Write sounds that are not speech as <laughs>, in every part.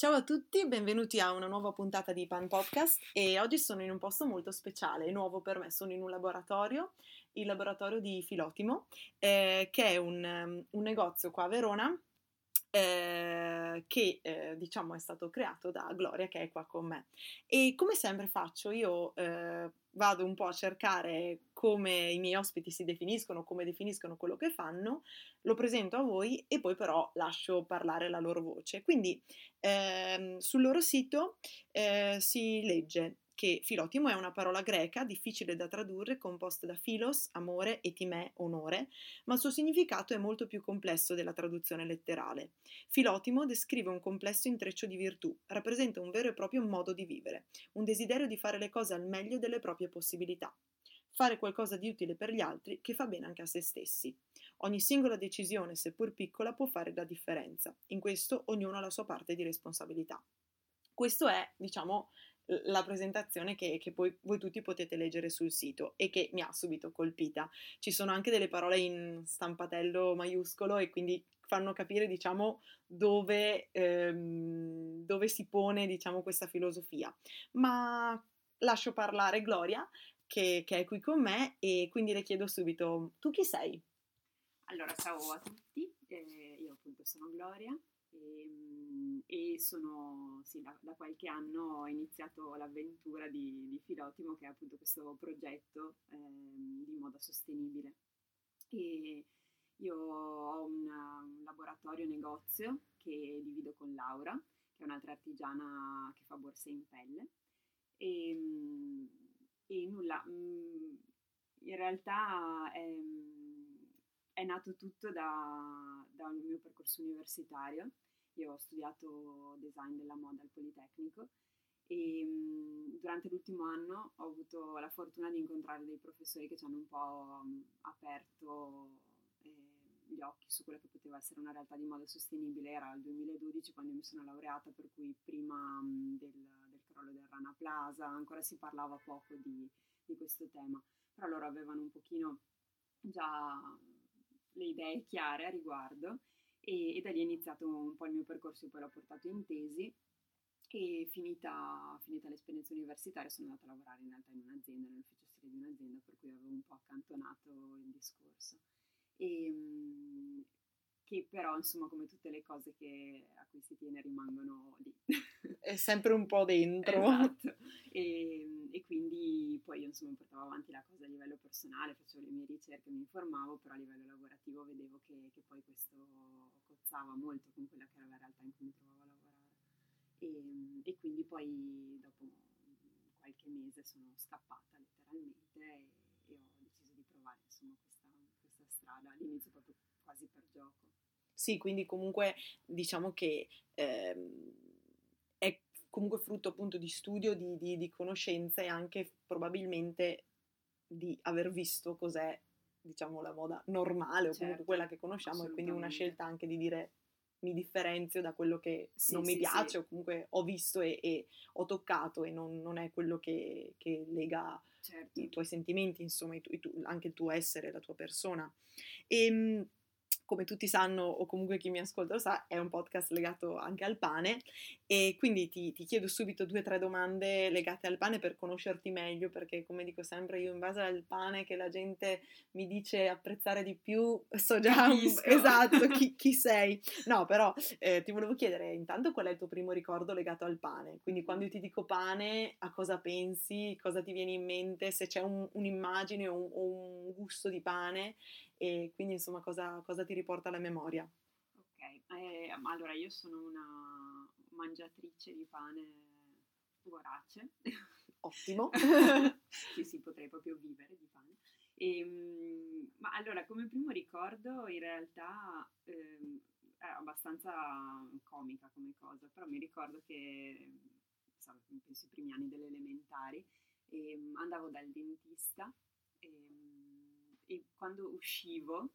Ciao a tutti, benvenuti a una nuova puntata di Pan Podcast e oggi sono in un posto molto speciale, nuovo per me, sono in un laboratorio, il laboratorio di Filotimo, eh, che è un, um, un, negozio qua a Verona eh, che eh, diciamo è stato creato da Gloria che è qua con me. E come sempre faccio, io eh, vado un po' a cercare come i miei ospiti si definiscono, come definiscono quello che fanno, lo presento a voi e poi però lascio parlare la loro voce. Quindi ehm, sul loro sito eh, si legge che filotimo è una parola greca difficile da tradurre, composta da filos, amore, e timè, onore, ma il suo significato è molto più complesso della traduzione letterale. Filotimo descrive un complesso intreccio di virtù, rappresenta un vero e proprio modo di vivere, un desiderio di fare le cose al meglio delle proprie possibilità. Fare qualcosa di utile per gli altri che fa bene anche a se stessi. Ogni singola decisione, seppur piccola, può fare la differenza. In questo ognuno ha la sua parte di responsabilità. Questo è, diciamo, la presentazione che, che, poi voi tutti potete leggere sul sito e che mi ha subito colpita. Ci sono anche delle parole in stampatello maiuscolo e quindi fanno capire, diciamo, dove, ehm, dove si pone, diciamo, questa filosofia. Ma lascio parlare Gloria, che, che, è qui con me, e quindi le chiedo subito, tu chi sei? Allora, ciao a tutti, eh, io appunto sono Gloria, e, ehm, e sono, sì, da, da, qualche anno ho iniziato l'avventura di, di Filotimo, che è appunto questo progetto eh, di moda sostenibile. E io ho una, un laboratorio negozio che divido con Laura, che è un'altra artigiana che fa borse in pelle. E, ehm, e nulla, mm, in realtà è, è nato tutto da, dal mio percorso universitario. Io ho studiato design della moda al Politecnico e um, durante l'ultimo anno ho avuto la fortuna di incontrare dei professori che ci hanno un po' um, aperto eh, gli occhi su quella che poteva essere una realtà di moda sostenibile. Era il 2012 quando mi sono laureata, per cui prima um, del, del, crollo del Rana Plaza ancora si parlava poco di, di questo tema, però loro avevano un pochino già le idee chiare a riguardo e, e, da lì è iniziato un po' il mio percorso, poi l'ho portato in tesi e finita, finita l'esperienza universitaria sono andata a lavorare in realtà in un'azienda, nell'ufficio stile di un'azienda, per cui avevo un po' accantonato il discorso. E, ehm, che però insomma come tutte le cose che, a cui si tiene rimangono lì. È sempre un po' dentro. <laughs> Esatto. E, e, quindi poi io insomma portavo avanti la cosa a livello personale, facevo le mie ricerche, mi informavo, però a livello lavorativo vedevo che, che poi questo cozzava molto con quella che era la realtà in cui mi trovavo a lavorare. E, e quindi poi dopo qualche mese sono scappata letteralmente e, e ho deciso di provare insomma questa, questa strada, all'inizio proprio quasi per gioco. Sì, quindi comunque diciamo che ehm, è comunque frutto appunto di studio, di, di, di conoscenza e anche probabilmente di aver visto cos'è diciamo la moda normale o certo, comunque quella che conosciamo e quindi una scelta anche di dire mi differenzio da quello che sì, non mi piace sì. o comunque ho visto e, e ho toccato e non, non è quello che, che lega certo. i tuoi sentimenti, insomma, i tu, i tu, anche il tuo essere, la tua persona. E, ehm, come tutti sanno o comunque chi mi ascolta lo sa, è un podcast legato anche al pane. E quindi ti, ti chiedo subito due o tre domande legate al pane per conoscerti meglio perché come dico sempre io in base al pane che la gente mi dice apprezzare di più so già esatto chi, <laughs> chi, sei. No però eh, ti volevo chiedere intanto qual è il tuo primo ricordo legato al pane, quindi quando io ti dico pane a cosa pensi, cosa ti viene in mente, se c'è un, un'immagine o un, o un gusto di pane e quindi insomma cosa, cosa ti riporta alla memoria? Ok, eh, allora io sono una mangiatrice di pane vorace. <laughs> Ottimo. <laughs> sì, sì, potrei proprio vivere di pane. E, ehm, ma allora, come primo ricordo, in realtà eh, è abbastanza comica come cosa, però mi ricordo che, penso i primi anni delle elementari, eh, andavo dal dentista e, e quando uscivo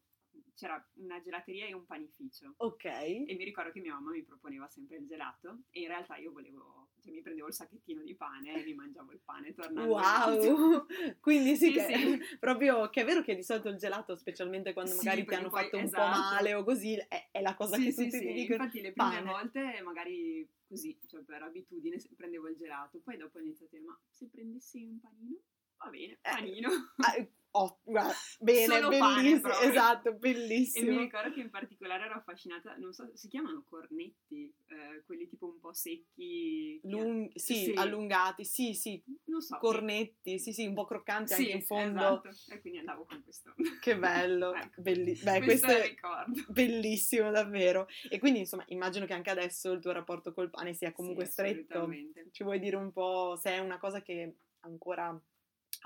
c'era una gelateria e un panificio. Ok. E mi ricordo che mia mamma mi proponeva sempre il gelato e in realtà io volevo, cioè mi prendevo il sacchettino di pane e mi mangiavo il pane tornando. Wow! <laughs> Quindi sì, Sì, che, sì. <laughs> proprio che è vero che di solito il gelato, specialmente quando Sì, magari ti hanno poi- fatto un po' esatto. male o così, è, è la cosa che tutti ti dicono. infatti le prime pane. volte magari così, cioè per abitudine prendevo il gelato, poi dopo ho iniziato a dire ma se prendessi un panino? Va bene, panino. Ah, oh, guarda, <laughs> bene, Solo bellissimo, esatto, E mi bellissimo. ricordo che in particolare ero affascinata, non so, si chiamano cornetti, eh, quelli tipo un po' secchi. Lung- sì, Sì. allungati, sì, sì, non so. cornetti, sì, sì, un po' croccanti Sì, anche in fondo. esatto. E quindi andavo con questo. Che bello, <laughs> Ecco, belli- beh, questo questo è ricordo. bellissimo davvero. E quindi insomma immagino che anche adesso il tuo rapporto col pane sia comunque Sì, stretto. Ci vuoi dire un po' se è una cosa che ancora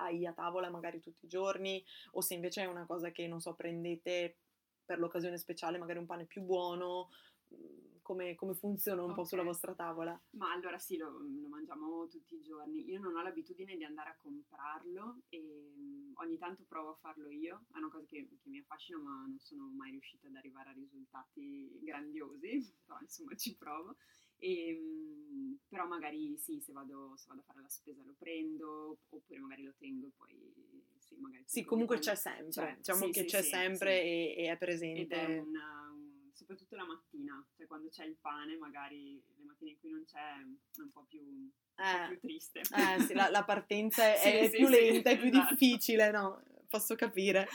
hai a tavola magari tutti i giorni o se invece è una cosa che, non so, prendete per l'occasione speciale, magari un pane più buono, mm, come, come funziona un po' sulla vostra tavola? Ma allora sì, lo, lo mangiamo tutti i giorni. Io non ho l'abitudine di andare a comprarlo e mm, ogni tanto provo a farlo io. È una cosa che, che mi affascina, ma non sono mai riuscita ad arrivare a risultati grandiosi, <laughs> però insomma ci provo. E, mm, però magari sì, se vado, se vado a fare la spesa lo prendo, oppure magari lo tengo e poi sì, magari... Sì, comunque un c'è sempre, Cioè, diciamo sì, che sì, c'è sì, sempre. E, e è Ed presente. è una- un- soprattutto la mattina, cioè quando c'è il pane, magari le mattine in cui non c'è è un po' più, un po' Eh. più triste. Eh la, la partenza <laughs> è, è più lenta, è più esatto. difficile, no? Posso capire.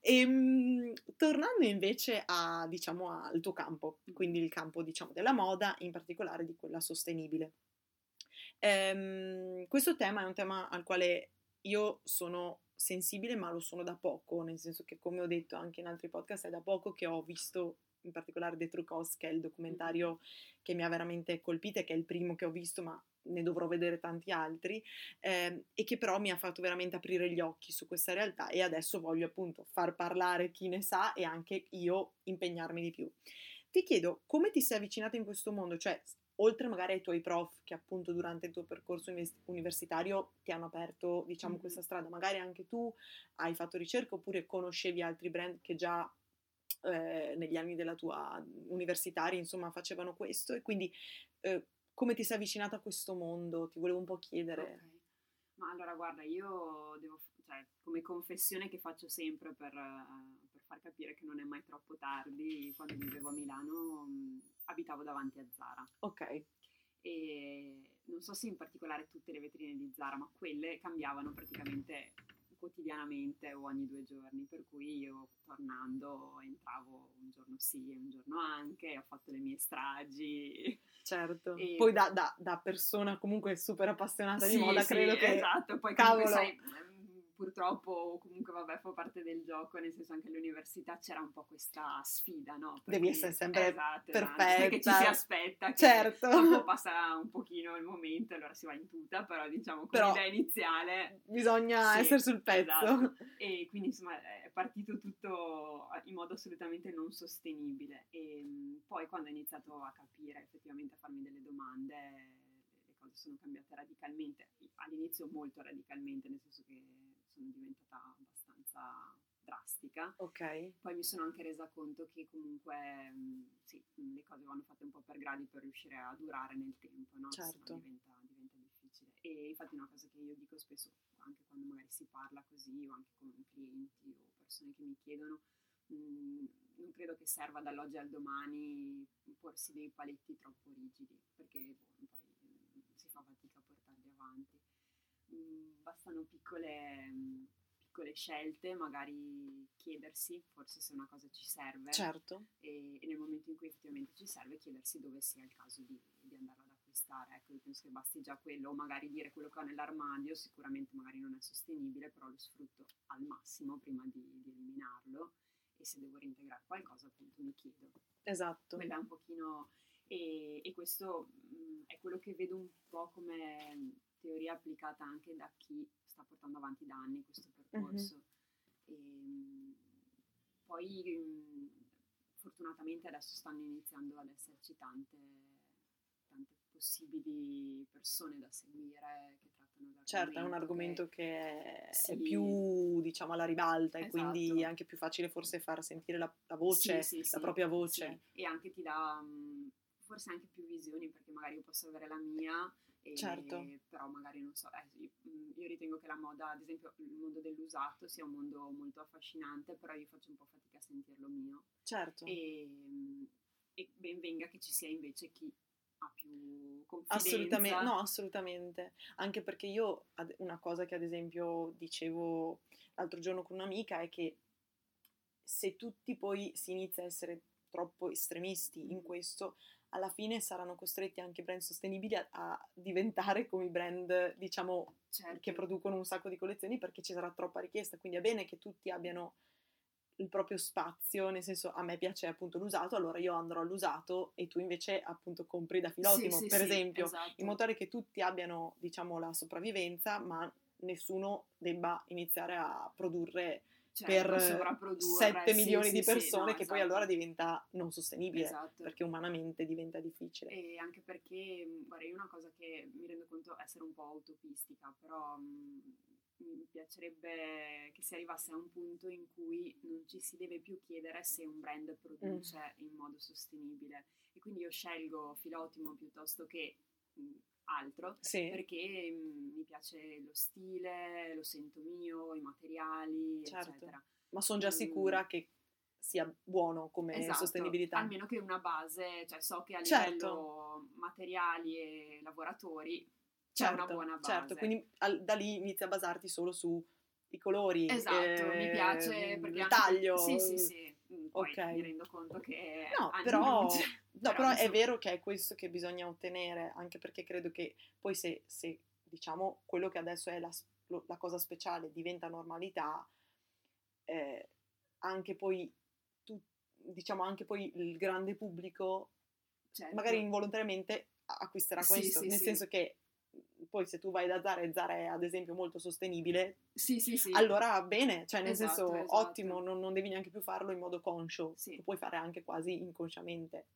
Ehm, tornando invece a, diciamo, al tuo campo, quindi il campo, diciamo, della moda, in particolare di quella sostenibile. Ehm, questo tema è un tema al quale io sono sensibile, ma lo sono da poco, nel senso che, come ho detto anche in altri podcast, è da poco che ho visto in particolare The True Cost, che è il documentario che mi ha veramente colpita, e che è il primo che ho visto, ma ne dovrò vedere tanti altri, ehm, e che però mi ha fatto veramente aprire gli occhi su questa realtà e adesso voglio appunto far parlare chi ne sa e anche io impegnarmi di più. Ti chiedo come ti sei avvicinata in questo mondo, cioè oltre magari ai tuoi prof che appunto durante il tuo percorso universitario ti hanno aperto diciamo Mhm. questa strada, magari anche tu hai fatto ricerca oppure conoscevi altri brand che già eh, negli anni della tua universitaria insomma facevano questo e quindi eh, come ti sei avvicinata a questo mondo? Ti volevo un po' chiedere. Ok. Ma allora guarda, io devo, cioè, come confessione che faccio sempre per, eh, per far capire che non è mai troppo tardi, quando vivevo a Milano mh, abitavo davanti a Zara Ok, e non so se in particolare tutte le vetrine di Zara, ma quelle cambiavano praticamente quotidianamente o ogni due giorni, per cui io tornando entravo un giorno sì e un giorno anche, ho fatto le mie stragi. certo. E- Poi da, da- da persona comunque super appassionata di Sì, moda sì, credo che... esatto, poi cavolo. comunque sai, purtroppo comunque vabbè fa parte del gioco, nel senso anche all'università c'era un po' questa sfida, no? Per Devi essere sempre esatto, esatto, perfetta. <laughs> Perché ci si aspetta che Certo. dopo passa un pochino il momento, allora si va in tuta, però diciamo con Però- l'idea iniziale Bisogna Sì, essere sul pezzo. esatto. e quindi insomma è partito tutto in modo assolutamente non sostenibile e mh, poi quando ho iniziato a capire effettivamente a farmi delle domande le cose sono cambiate radicalmente all'inizio molto radicalmente nel senso che sono diventata abbastanza drastica Ok, poi mi sono anche resa conto che comunque mh, sì, le cose vanno fatte un po' per gradi per riuscire a durare nel tempo, no? Certo. Diventa, diventa difficile. E infatti una cosa che io dico spesso, anche quando magari si parla così, o anche con clienti o persone che mi chiedono, mh, non credo che serva dall'oggi al domani porsi dei paletti troppo rigidi, perché boh, poi mh, si fa fatica. Mh, bastano piccole... mh, piccole scelte, magari chiedersi forse se una cosa ci serve certo. e, e nel momento in cui effettivamente ci serve chiedersi dove sia il caso di, di andarla ad acquistare. Ecco, io penso che basti già quello, o magari dire quello che ho nell'armadio, sicuramente magari non è sostenibile, però lo sfrutto al massimo prima di, di eliminarlo e se devo reintegrare qualcosa appunto mi chiedo. Esatto. Quella è un pochino... E, e questo mh, è quello che vedo un po' come teoria applicata anche da chi sta portando avanti da anni questo percorso. E, mh, poi fortunatamente adesso stanno iniziando ad esserci tante, tante possibili persone da seguire che trattano Certo, è un argomento che, che è, sì. è, più, diciamo, alla ribalta esatto. e quindi è anche più facile forse far sentire la, la voce, sì, sì, la propria voce. E anche ti dà forse anche più visioni perché magari io posso avere la mia certo. però magari non so, eh, io, io, ritengo che la moda, ad esempio il mondo dell'usato sia un mondo molto affascinante, però io faccio un po' fatica a sentirlo mio. Certo. E, e ben venga che ci sia invece chi ha più confidenza. Assolutamente, no, assolutamente. Anche perché io, una cosa che ad esempio dicevo l'altro giorno con un'amica è che se tutti poi si inizia a essere troppo estremisti in questo, alla fine saranno costretti anche i brand sostenibili a, a diventare come i brand, diciamo, certo. che producono un sacco di collezioni perché ci sarà troppa richiesta. Quindi è bene che tutti abbiano il proprio spazio, nel senso a me piace appunto l'usato, allora io andrò all'usato e tu invece appunto compri da filotimo, sì, sì, per sì, esempio, esatto. in modo tale che tutti abbiano, diciamo, la sopravvivenza, ma nessuno debba iniziare a produrre certo, per 7 sì, milioni sì, di persone no, che esatto. poi allora diventa non sostenibile esatto. perché umanamente diventa difficile. E anche perché, guarda, io una cosa che mi rendo conto essere un po' utopistica, però mh, mi piacerebbe che si arrivasse a un punto in cui non ci si deve più chiedere se un brand produce mm. in modo sostenibile e quindi io scelgo filotimo piuttosto che mh, altro sì. perché mh, mi piace lo stile, lo sento mio, i materiali, certo. eccetera. Ma sono già sicura mm. che sia buono come esatto, sostenibilità. Almeno che una base, cioè so che a certo. livello materiali e lavoratori certo, c'è una buona base. Certo, quindi al, da lì inizi a basarti solo sui colori. Esatto, eh, mi piace perché il taglio. Sì, sì, sì. Poi ok. mi rendo conto che No, però, <laughs> no, però, però è vero che è questo che bisogna ottenere, anche perché credo che poi se, se diciamo quello che adesso è la, la cosa speciale diventa normalità, eh, anche poi tu, diciamo anche poi il grande pubblico certo. magari involontariamente acquisterà questo, sì, sì, nel sì. senso che poi se tu vai da Zara e Zara è ad esempio molto sostenibile, sì, sì, sì. allora bene, cioè nel esatto, senso esatto. ottimo, non, non, devi neanche più farlo in modo conscio, lo puoi fare anche quasi inconsciamente,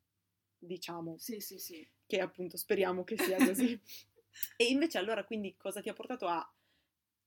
diciamo. Sì, sì, sì. Che appunto speriamo che sia così. <laughs> e invece allora quindi cosa ti ha portato a...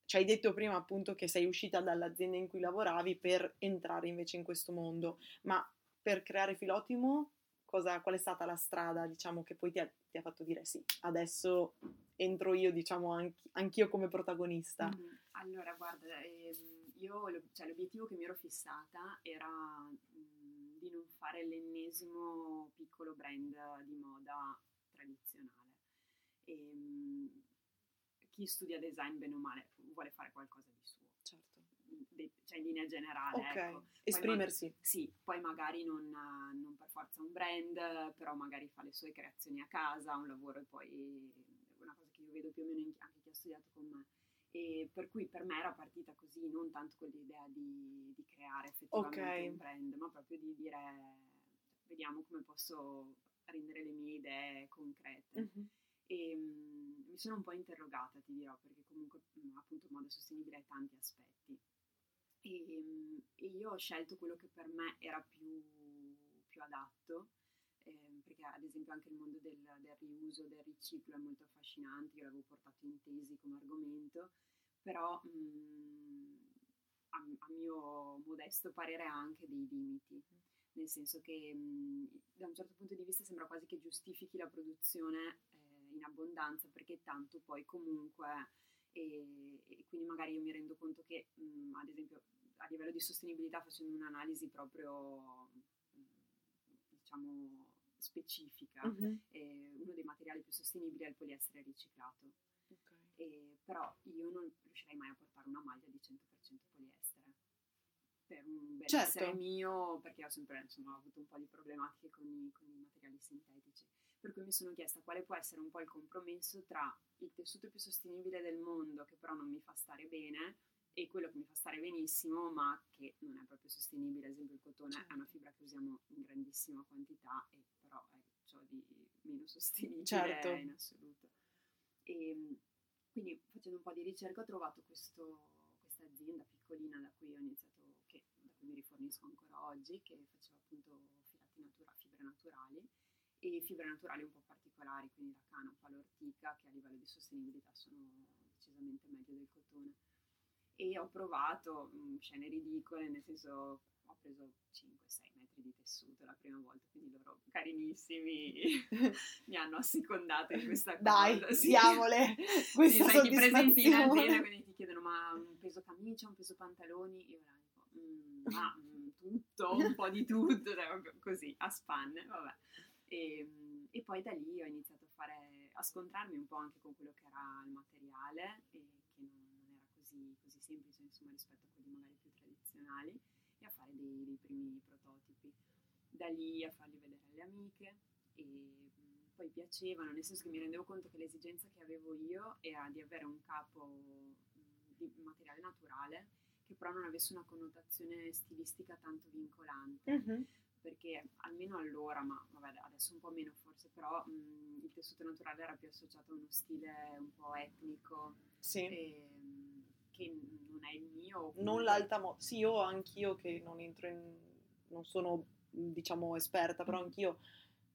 Ci hai detto prima appunto che sei uscita dall'azienda in cui lavoravi per entrare invece in questo mondo, ma per creare Filotimo cosa, qual è stata la strada diciamo che poi ti ha, ti ha fatto dire sì, adesso entro io, diciamo, anch- anch'io come protagonista? Mm, allora, guarda, ehm, io cioè, l'obiettivo che mi ero fissata era mh, di non fare l'ennesimo piccolo brand di moda tradizionale. E, mh, chi studia design, bene o male, vuole fare qualcosa di suo. Certo. Cioè in linea generale. Ok, ecco. esprimersi. Ma- sì, poi magari non, non per forza un brand, però magari fa le sue creazioni a casa, un lavoro e poi una cosa che io vedo più o meno in, anche chi ha studiato con me. E per cui per me era partita così, non tanto con l'idea di, di creare effettivamente Ok. un brand, ma proprio di dire vediamo come posso rendere le mie idee concrete. Mhm. E mm, mi sono un po' interrogata, ti dirò, perché comunque appunto moda sostenibile ha tanti aspetti. E, mm, e io ho scelto quello che per me era più, più adatto, ehm, perché ad esempio anche il mondo del, del riuso, del riciclo è molto affascinante, io l'avevo portato in tesi come argomento, però mm, a, a mio modesto parere ha anche dei limiti, nel senso che mh, da un certo punto di vista sembra quasi che giustifichi la produzione eh, in abbondanza perché tanto poi comunque e, e quindi magari io mi rendo conto che mh, ad esempio a livello di sostenibilità facendo un'analisi proprio mh, diciamo specifica Mhm. eh, uno dei materiali più sostenibili è il poliestere riciclato Ok. e, però io non riuscirei mai a portare una maglia di 100% poliestere per un benessere Certo. mio perché ho sempre insomma, ho avuto un po' di problematiche con i, con i materiali sintetici per cui mi sono chiesta quale può essere un po' il compromesso tra il tessuto più sostenibile del mondo che però non mi fa stare bene e quello che mi fa stare benissimo ma che non è proprio sostenibile, ad esempio il cotone è una Certo. fibra che usiamo in grandissima quantità e però è ciò di meno sostenibile Certo. in assoluto. E, quindi facendo un po' di ricerca ho trovato questo- questa azienda piccolina da cui ho iniziato, che, da cui mi rifornisco ancora oggi, che faceva appunto filati natura, fibre naturali e fibre naturali un po' particolari, quindi la canapa, l'ortica, che a livello di sostenibilità sono decisamente meglio del cotone. E ho provato mh, scene ridicole, nel senso ho preso 5-6 metri di tessuto la prima volta, quindi loro carinissimi <laughs> mi hanno assecondato in questa cosa. Dai, sì. diamole <laughs> questa sì, sai, ti presenti in azienda, quindi ti chiedono ma un peso camicia, un peso pantaloni, io ero tipo, "Mm, ma mm, tutto, un po' di tutto, cioè, così, a spanne, vabbè. E, mm, e poi da lì ho iniziato a fare, a scontrarmi un po' anche con quello che era il materiale, che non, era così, così semplice, insomma, rispetto a quelli magari più tradizionali, e a fare dei, dei primi prototipi. Da lì a farli vedere alle amiche, e poi piacevano, nel senso che mi rendevo conto che l'esigenza che avevo io era di avere un capo di materiale naturale che però non avesse una connotazione stilistica tanto vincolante, Mhm. Perché almeno allora, ma vabbè adesso un po' meno forse, però mh, il tessuto naturale era più associato a uno stile un po' etnico, Sì. ehm, che non è il mio. o Non comunque- l'alta moda. Sì, io anch'io che non entro in... non sono, diciamo, esperta, però Mm. anch'io,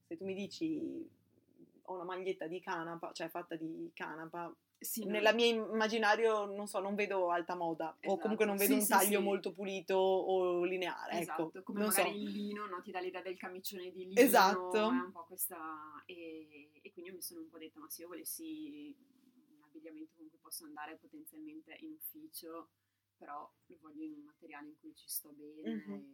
se tu mi dici ho una maglietta di canapa, cioè fatta di canapa, Sì, nella mia immaginario, non so, non vedo alta moda, o Esatto, comunque non vedo sì, un sì, taglio molto pulito o lineare, Esatto, ecco. come non magari so. il lino, no? Ti dà l'idea del camicione di lino, Esatto. un po' questa... E, e quindi mi sono un po' detta, ma se io volessi un abbigliamento con cui posso andare potenzialmente in ufficio, però lo voglio in un materiale in cui ci sto bene Mhm.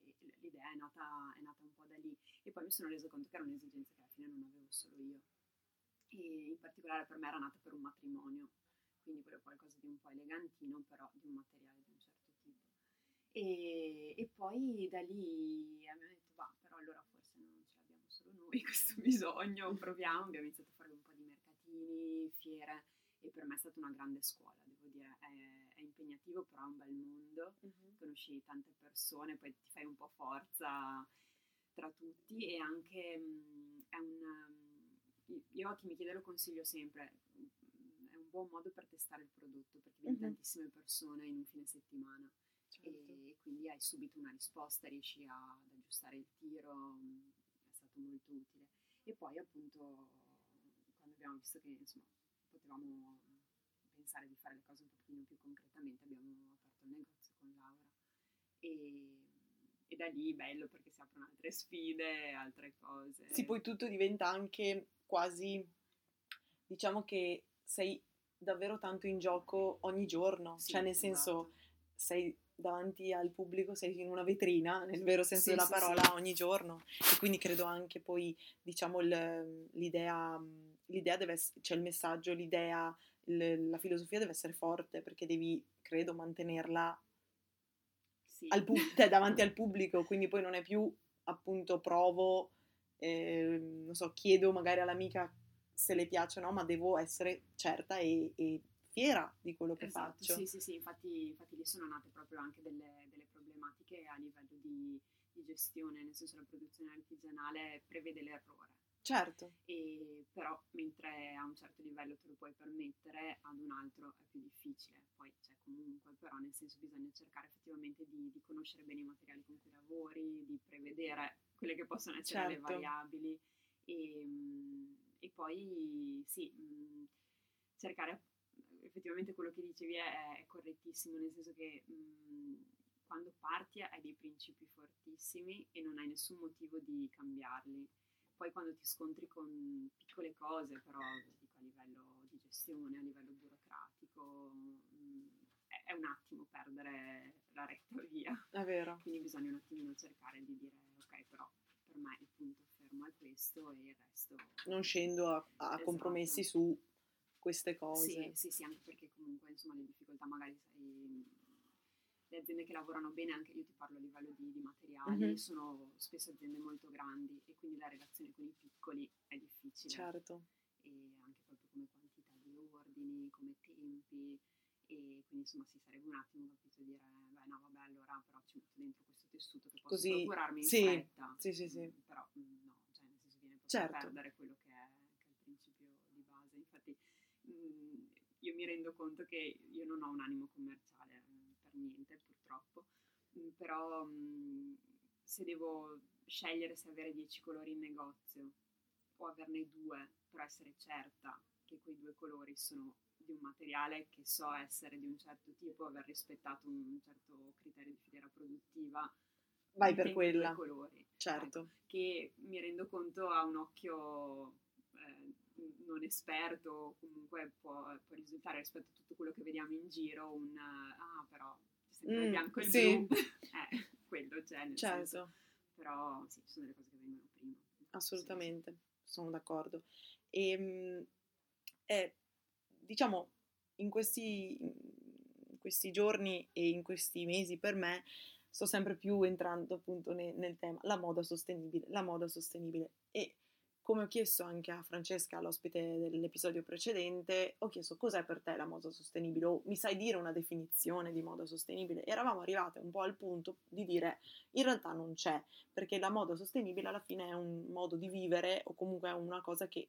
e, e l'idea è nata, è nata un po' da lì. E poi mi sono resa conto che era un'esigenza che alla fine non avevo solo io. E in particolare per me era nata per un matrimonio, quindi volevo qualcosa di un po' elegantino, però di un materiale di un certo tipo. E, e poi da lì abbiamo detto, va, però allora forse non ce l'abbiamo solo noi <laughs> questo bisogno, proviamo, abbiamo iniziato a fare un po' di mercatini, fiere e per me è stata una grande scuola, devo dire, è, è impegnativo però è un bel mondo, Mhm. conosci tante persone, poi ti fai un po' forza tra tutti e anche mh, è un... io a chi mi chiede lo consiglio sempre, mh, è un buon modo per testare il prodotto perché vedi Mhm. tantissime persone in un fine settimana Certo. e quindi hai subito una risposta, riesci a- ad aggiustare il tiro, mh, è stato molto utile. E poi appunto quando abbiamo visto che insomma potevamo pensare di fare le cose un pochino più concretamente abbiamo aperto il negozio con Laura e, e da lì bello perché si aprono altre sfide, altre cose. Sì, poi tutto diventa anche quasi, diciamo che sei davvero tanto in gioco ogni giorno, Sì, cioè nel senso esatto. sei davanti al pubblico, sei in una vetrina, nel vero senso Sì, della sì, parola, ogni giorno. E quindi credo anche poi, diciamo, l'idea, l'idea deve essere, cioè il messaggio, l'idea, la filosofia deve essere forte perché devi, credo, mantenerla al pub- cioè, davanti al pubblico, quindi poi non è più appunto provo, eh, non so, chiedo magari all'amica se le piace o no, ma devo essere certa e, e fiera di quello che Esatto, faccio. sì, sì, sì, infatti, infatti lì sono nate proprio anche delle, delle problematiche a livello di, di gestione, nel senso la produzione artigianale prevede l'errore, Certo, e però mentre a un certo livello te lo puoi permettere, ad un altro è più difficile, poi c'è comunque, però nel senso bisogna cercare effettivamente di, di conoscere bene i materiali con cui lavori, di prevedere quelle che possono essere le Certo. variabili e, mm, e poi sì, mm, cercare effettivamente quello che dicevi è, è correttissimo, nel senso che mm, quando parti hai dei principi fortissimi e non hai nessun motivo di cambiarli. Poi quando ti scontri con piccole cose, però dico a livello di gestione, a livello burocratico, mm, è, un attimo perdere la retta via. è vero. Quindi bisogna un attimino cercare di dire ok, però per me il punto fermo è questo e il resto... Non scendo a, a Esatto. compromessi su queste cose. Sì, sì, sì, anche perché comunque insomma le difficoltà magari sai, le aziende che lavorano bene, anche io ti parlo a livello di, di materiali, Mhm. sono spesso aziende molto grandi e quindi la relazione con i piccoli è difficile Certo, e anche proprio come quantità di ordini, come tempi e quindi insomma si sarebbe un attimo capito dire beh no vabbè allora però ci metto dentro questo tessuto che posso Così, procurarmi in sì, fretta sì, sì, sì. Mm, però mm, no cioè nel senso viene proprio Certo. a perdere quello che è, che è il principio di base infatti mm, io mi rendo conto che io non ho un animo commerciale mm, per niente purtroppo Mm, però mm, se devo scegliere se avere 10 colori in negozio o averne due per essere certa che quei due colori sono di un materiale che so essere di un certo tipo, aver rispettato un certo criterio di filiera produttiva, vai per quella. colori. Certo. Ecco, che mi rendo conto a un occhio non esperto, comunque può, può, risultare rispetto a tutto quello che vediamo in giro un ah però c'è sempre mm, il bianco e il sì. blu, <laughs> eh, quello c'è nel certo. senso. Però sì, sono delle cose che vengono prima. Assolutamente, sì. sono d'accordo. E, ehm, è, diciamo, in questi, in questi giorni e in questi mesi per me sto sempre più entrando appunto nel, nel tema, la moda sostenibile, la moda sostenibile. E come ho chiesto anche a Francesca, l'ospite dell'episodio precedente, ho chiesto cos'è per te la moda sostenibile o mi sai dire una definizione di moda sostenibile? Eravamo arrivate un po' al punto di dire in realtà non c'è, perché la moda sostenibile alla fine è un modo di vivere o comunque è una cosa che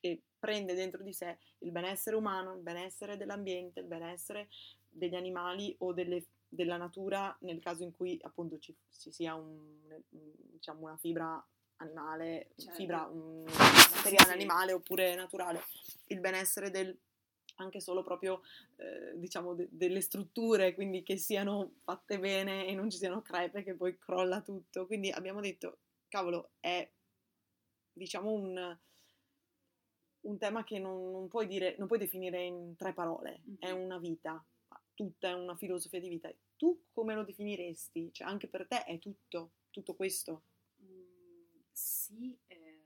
e prende dentro di sé il benessere umano, il benessere dell'ambiente, il benessere degli animali o delle della natura nel caso in cui appunto ci, ci sia un, diciamo, una fibra animale, certo. fibra, un materiale sì. animale oppure naturale, il benessere del anche solo proprio eh, diciamo de- delle strutture, quindi che siano fatte bene e non ci siano crepe che poi crolla tutto. Quindi abbiamo detto, cavolo, è diciamo un, un tema che non, non, puoi dire, non puoi definire in tre parole, mm-hmm. è una vita, tutta una filosofia di vita. Tu come lo definiresti? Cioè, anche per te è tutto, tutto questo? Sì, ehm,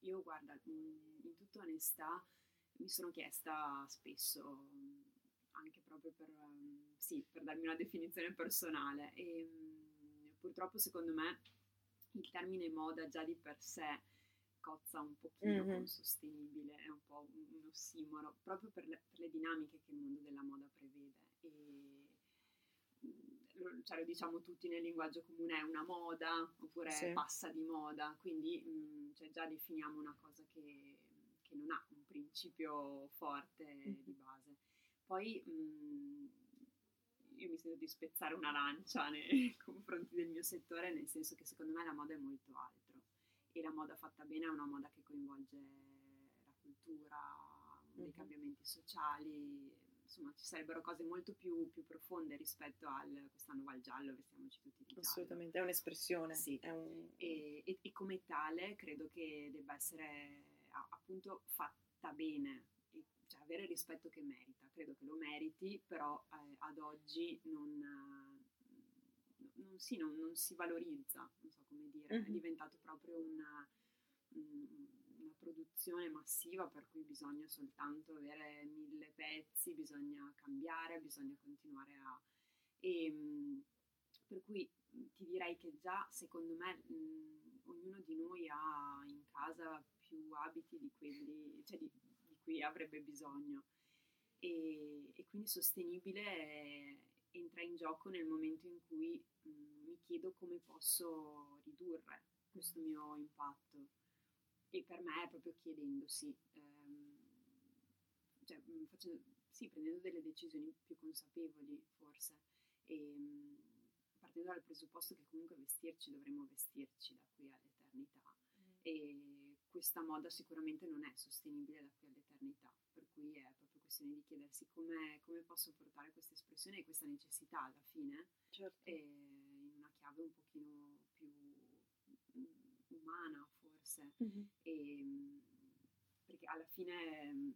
io guarda, in tutta onestà mi sono chiesta spesso, anche proprio per, sì, per darmi una definizione personale, e um, purtroppo secondo me il termine moda già di per sé cozza un pochino mm-hmm. con sostenibile, è un po' un, ossimoro, proprio per le, per le, dinamiche che il mondo della moda prevede. E, cioè, lo diciamo tutti nel linguaggio comune, è una moda oppure sì. passa di moda, quindi mh, mm, cioè, già definiamo una cosa che, che, non ha un principio forte mm-hmm. di base. Poi mh, mm, io mi sento di spezzare una lancia <laughs> nei confronti del mio settore, nel senso che secondo me la moda è molto altro e la moda fatta bene è una moda che coinvolge la cultura, dei mm-hmm. cambiamenti sociali, insomma ci sarebbero cose molto più, più, profonde rispetto al quest'anno va il giallo, vestiamoci tutti di Assolutamente, è un'espressione. Sì, è un... e, e, e, come tale credo che debba essere appunto fatta bene, cioè avere il rispetto che merita, credo che lo meriti, però eh, ad oggi non non, sì, non, non, si valorizza, non so come dire, mm-hmm. è diventato proprio una, una, produzione massiva per cui bisogna soltanto avere mille pezzi, bisogna cambiare, bisogna continuare a... E, ehm, per cui ti direi che già secondo me mh, ognuno di noi ha in casa più abiti di quelli, cioè di, di cui avrebbe bisogno. E, e quindi sostenibile è, entra in gioco nel momento in cui mh, mi chiedo come posso ridurre questo mio impatto. E per me è proprio chiedendosi, ehm, cioè, mm, facendo, sì, prendendo delle decisioni più consapevoli forse, e mh, mm, partendo dal presupposto che comunque vestirci dovremo vestirci da qui all'eternità. Mm. E questa moda sicuramente non è sostenibile da qui all'eternità, per cui è proprio questione di chiedersi come, come posso portare questa espressione e questa necessità alla fine certo. in una chiave un pochino più umana forse. Mm-hmm. E, perché alla fine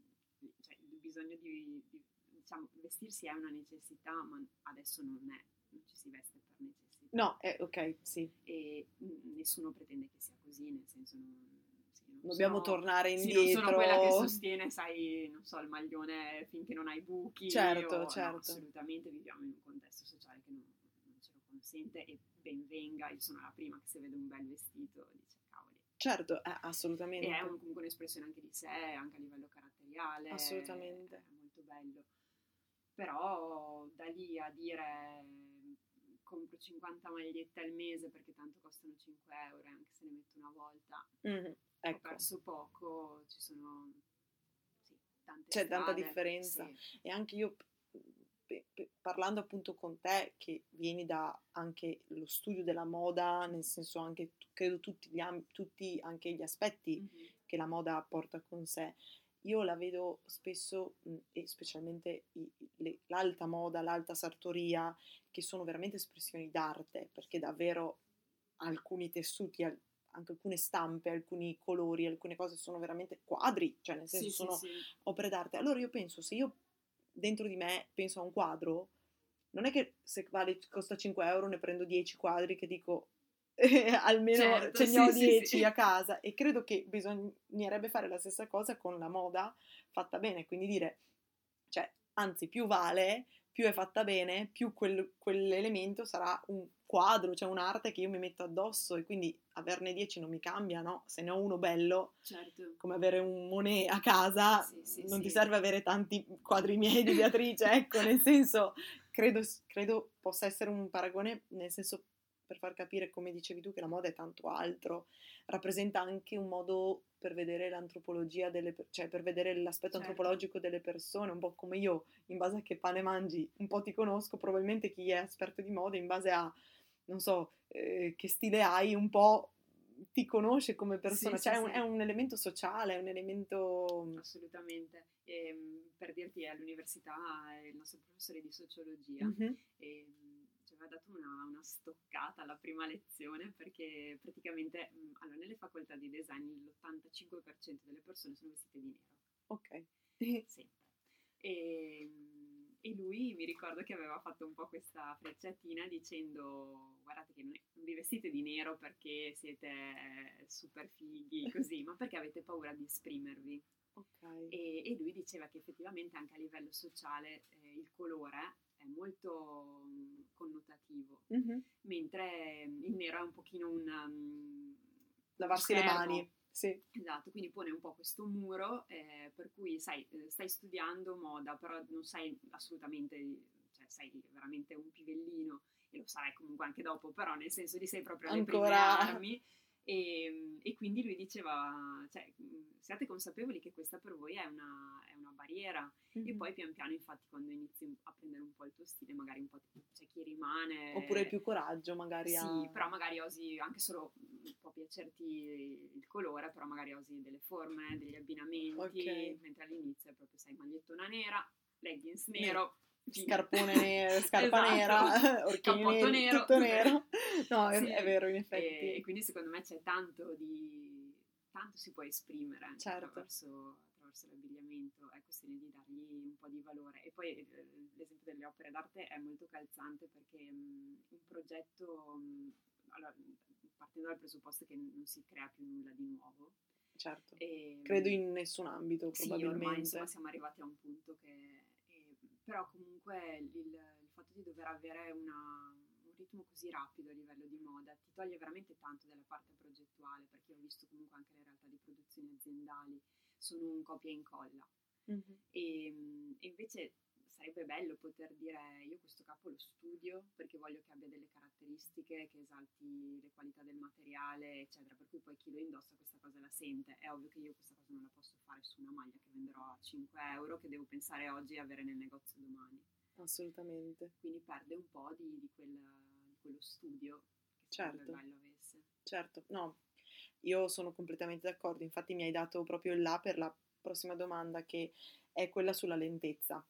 cioè, il bisogno di, di diciamo, vestirsi è una necessità, ma adesso non è, non ci si veste per necessità. No, eh, ok, sì. E nessuno pretende che sia così, nel senso non dobbiamo sono, tornare indietro. Sì, non sono quella che sostiene, sai, non so, il maglione finché non hai buchi. Certo, o, certo. No, assolutamente viviamo in un contesto sociale che non, non, ce lo consente e ben venga, io sono la prima che se vede un bel vestito dice. Certo, eh, assolutamente. E è un, comunque un'espressione anche di sé, anche a livello caratteriale. Assolutamente. È, molto bello. Però da lì a dire compro 50 magliette al mese perché tanto costano 5 euro, anche se ne metto una volta. Mm-hmm. Ecco. Ho perso poco, ci sono sì, tante C'è strade, tanta differenza. Sì. E anche io parlando appunto con te che vieni da anche lo studio della moda, nel senso anche credo tutti gli, tutti anche gli aspetti Mhm. che la moda porta con sé. Io la vedo spesso, mh, e specialmente i- le- l'alta moda, l'alta sartoria, che sono veramente espressioni d'arte, perché davvero alcuni tessuti, al- anche alcune stampe, alcuni colori, alcune cose sono veramente quadri, cioè nel senso Sì, sì, sono sì. opere d'arte. Allora io penso, se io dentro di me penso a un quadro, non è che se vale, costa 5 euro ne prendo 10 quadri che dico <laughs> almeno Certo, ce ne ho sì, sì, 10 sì. a casa e credo che bisognerebbe fare la stessa cosa con la moda fatta bene, quindi dire, cioè, anzi più vale, più è fatta bene, più quel- quell'elemento sarà un quadro, cioè un'arte che io mi metto addosso e quindi averne 10 non mi cambia, no? Se ne ho uno bello, Certo. come avere un Monet a casa, Sì, sì, non ti sì. serve avere tanti quadri miei di Beatrice, ecco, nel senso, credo, credo possa essere un paragone, nel senso, per far capire, come dicevi tu, che la moda è tanto altro, rappresenta anche un modo per vedere l'antropologia delle, cioè per vedere l'aspetto Certo. antropologico delle persone, un po' come io, in base a che pane mangi, un po' ti conosco, probabilmente chi è esperto di moda, in base a, non so, eh, che stile hai, un po' ti conosce come persona, Sì, cioè sì, è, un, sì. è un elemento sociale, è un elemento... Assolutamente. Ehm, per dirti, all'università il nostro professore di sociologia Mhm. ehm, ci aveva dato una, una stoccata alla prima lezione perché praticamente mh, allora, nelle facoltà di design l'85% delle persone sono vestite di nero, Ok. <laughs> sempre. E, e lui mi ricordo che aveva fatto un po' questa frecciatina dicendo guardate che non, è- non vi vestite di nero perché siete eh, super fighi <laughs> così, ma perché avete paura di esprimervi. Ok. E, e lui diceva che effettivamente anche a livello sociale eh, il colore è molto mm, connotativo, Mhm. mentre mm, il nero è un pochino un... um, Lavarsi le mani, sì. Esatto, quindi pone un po' questo muro eh, per cui, sai, eh, stai studiando moda, però non sei assolutamente, cioè sei veramente un pivellino e lo sarai comunque anche dopo, però nel senso di sei proprio alle prime Ancora. armi e, e quindi lui diceva, cioè, mh, siate consapevoli che questa per voi è una, è una barriera e Mhm. poi pian piano infatti quando inizi a prendere un po' il tuo stile magari un po' c'è chi rimane Oppure più coraggio magari a... sì, però magari osi anche solo mh, può piacerti il colore, però magari osi delle forme, degli abbinamenti, Ok. mentre all'inizio è proprio sai magliettona nera, leggings Nero. Scarpone nero, scarpa Esatto. nera, <laughs> orchini nero, tutto nero. No, è, Sì. è vero, in effetti. e quindi secondo me c'è tanto di tanto si può esprimere Certo. attraverso, attraverso l'abbigliamento, è questione di dargli un po' di valore. E poi eh, l'esempio delle opere d'arte è molto calzante perché mh, un progetto, mh, allora, partendo dal presupposto che non si crea più nulla di nuovo. Certo. E, Credo in nessun ambito, sì, probabilmente. ormai insomma siamo arrivati a un punto che... però comunque il, il fatto di dover avere una- un ritmo così rapido a livello di moda ti toglie veramente tanto dalla parte progettuale, perché ho visto comunque anche le realtà di produzioni aziendali, sono un copia e incolla. Mhm. E, e invece sarebbe bello poter dire io questo capo lo studio perché voglio che abbia delle caratteristiche che esalti le qualità del materiale, eccetera, per cui poi chi lo indossa questa cosa la sente. È ovvio che io questa cosa non la posso fare su una maglia che venderò a 5 euro, che devo pensare oggi e avere nel negozio domani. Assolutamente. Quindi perde un po' di, di quel- di quello studio che Certo. bello avesse. Certo, no, io sono completamente d'accordo, infatti mi hai dato proprio il là per la prossima domanda che è quella sulla lentezza.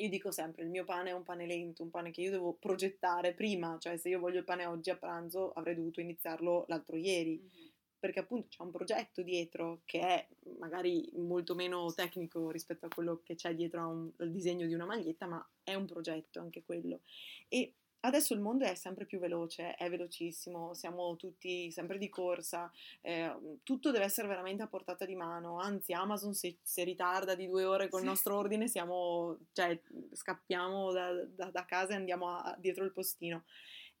Io dico sempre, il mio pane è un pane lento, un pane che io devo progettare prima, cioè se io voglio il pane oggi a pranzo avrei dovuto iniziarlo l'altro ieri, Mhm. perché appunto c'è un progetto dietro che è magari molto meno tecnico rispetto a quello che c'è dietro un- al disegno di una maglietta, ma è un progetto anche quello. E adesso il mondo è sempre più veloce, è velocissimo, siamo tutti sempre di corsa, eh, tutto deve essere veramente a portata di mano, anzi Amazon se, se ritarda di due ore col Sì. nostro ordine siamo, cioè scappiamo da, da- da casa e andiamo a- dietro il postino.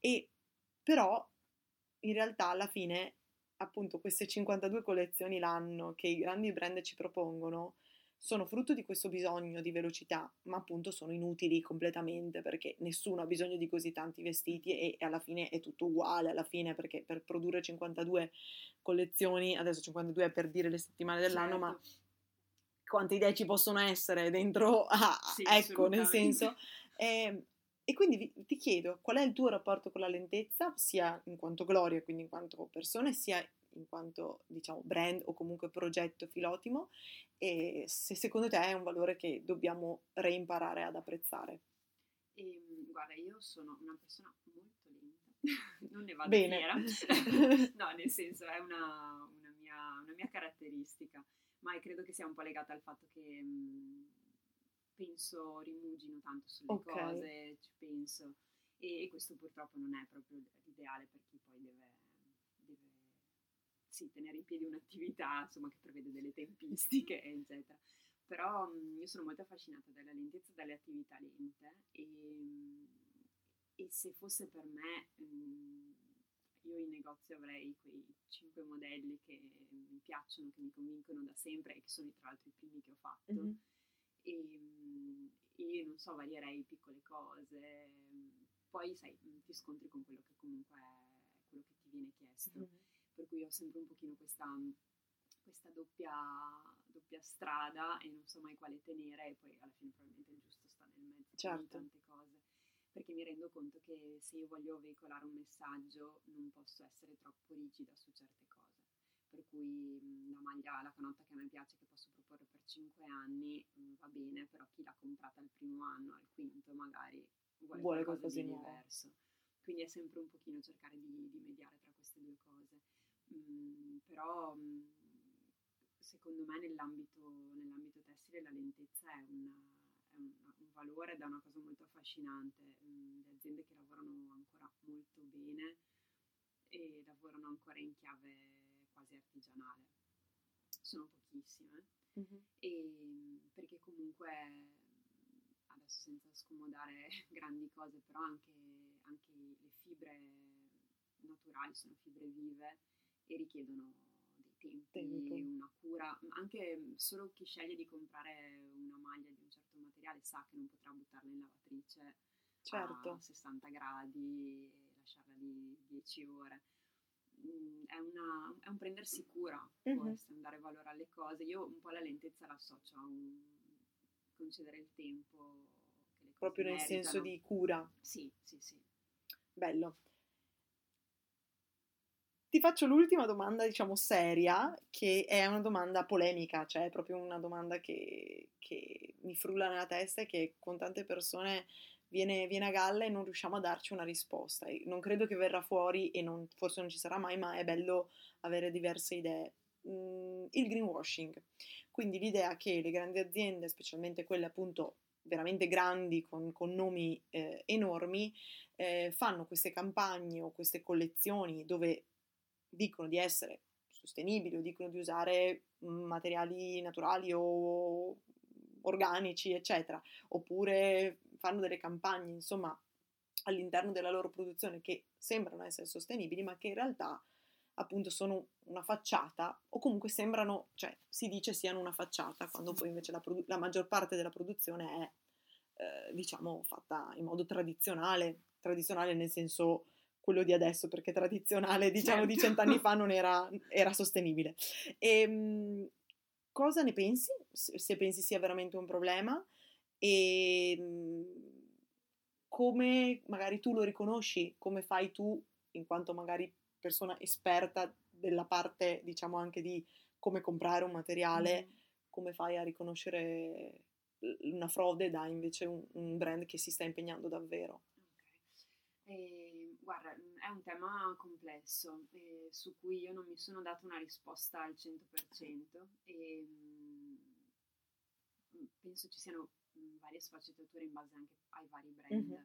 E però in realtà alla fine appunto queste 52 collezioni l'anno che i grandi brand ci propongono sono frutto di questo bisogno di velocità, ma appunto sono inutili completamente perché nessuno ha bisogno di così tanti vestiti e, alla fine è tutto uguale alla fine perché per produrre 52 collezioni, adesso 52 è per dire le settimane dell'anno, ma Certo. quante idee ci possono essere dentro, ah, Sì, ecco, nel senso, E, e quindi vi, ti chiedo qual è il tuo rapporto con la lentezza, sia in quanto gloria, quindi in quanto persona, sia in quanto diciamo brand o comunque progetto filotimo e se secondo te è un valore che dobbiamo reimparare ad apprezzare. E, ehm, guarda, io sono una persona molto lenta, <laughs> non ne vado Bene. fiera, <laughs> no, nel senso è una, una, mia, una, mia, caratteristica, ma credo che sia un po' legata al fatto che mh, penso, rimugino tanto sulle okay. cose, ci penso e, e, questo purtroppo non è proprio l'ideale per chi poi deve sì, tenere in piedi un'attività insomma, che prevede delle tempistiche, <laughs> eccetera però mh, io sono molto affascinata dalla lentezza dalle attività lente e, e se fosse per me, mh, io in negozio avrei quei cinque modelli che mi piacciono, che mi convincono da sempre e che sono tra l'altro i primi che ho fatto. Mm-hmm. E, e non so, varierei piccole cose, poi sai, ti scontri con quello che comunque è quello che ti viene chiesto. Mm-hmm. Per cui ho sempre un pochino questa questa doppia, doppia, strada e non so mai quale tenere e poi alla fine probabilmente il giusto sta nel mezzo certo. di tante cose perché mi rendo conto che se io voglio veicolare un messaggio non posso essere troppo rigida su certe cose per cui la maglia, la canotta che a me piace che posso proporre per 5 anni va bene però chi l'ha comprata al primo anno, al quinto magari vuole, vuole qualcosa di diverso. Quindi è sempre un pochino cercare di, di mediare tra queste due cose mm, però mm, secondo me nell'ambito, nell'ambito tessile la lentezza è, una, è un, un, valore ed è una cosa molto affascinante. Mm, le aziende che lavorano ancora molto bene e lavorano ancora in chiave quasi artigianale. Sono pochissime. Mm-hmm. E, perché comunque adesso senza scomodare <laughs> grandi cose, però anche, anche le fibre naturali sono fibre vive e richiedono tempi, Tempo. una cura, anche solo chi sceglie di comprare una maglia di un certo materiale sa che non potrà buttarla in lavatrice certo. a 60 gradi e lasciarla lì 10 ore. Mm, è, una, è, un prendersi cura, mm-hmm. può essere un dare valore alle cose. Io un po' la lentezza l'associo a un concedere il tempo. Proprio nel meritano. senso di cura. Sì, sì, sì. Bello. Ti faccio l'ultima domanda, diciamo, seria, che è una domanda polemica, cioè è proprio una domanda che, che mi frulla nella testa e che con tante persone viene, viene, a galla e non riusciamo a darci una risposta. Non credo che verrà fuori e non, forse non ci sarà mai, ma è bello avere diverse idee. Mm, il greenwashing, quindi l'idea che le grandi aziende, specialmente quelle appunto veramente grandi con, con nomi eh, enormi, eh, fanno queste campagne o queste collezioni dove dicono di essere sostenibili o dicono di usare mm, materiali naturali o organici, eccetera, oppure fanno delle campagne, insomma, all'interno della loro produzione che sembrano essere sostenibili, ma che in realtà appunto sono una facciata o comunque sembrano, cioè si dice siano una facciata, quando poi invece la, produ- la maggior parte della produzione è, eh, diciamo, fatta in modo tradizionale, tradizionale nel senso quello di adesso, perché tradizionale, diciamo, certo. di cent'anni fa non era, <laughs> era sostenibile. E, ehm, cosa ne pensi? Se pensi sia veramente un problema? E ehm, come magari tu lo riconosci? Come fai tu, in quanto magari persona esperta della parte, diciamo, anche di come comprare un materiale, mm. come fai a riconoscere una frode da invece un, un brand che si sta impegnando davvero? Okay. E Guarda, mm, è un tema complesso eh, su cui io non mi sono data una risposta al 100% e mh, mm, penso ci siano mh, mm, varie sfaccettature in base anche ai vari brand. Mm-hmm.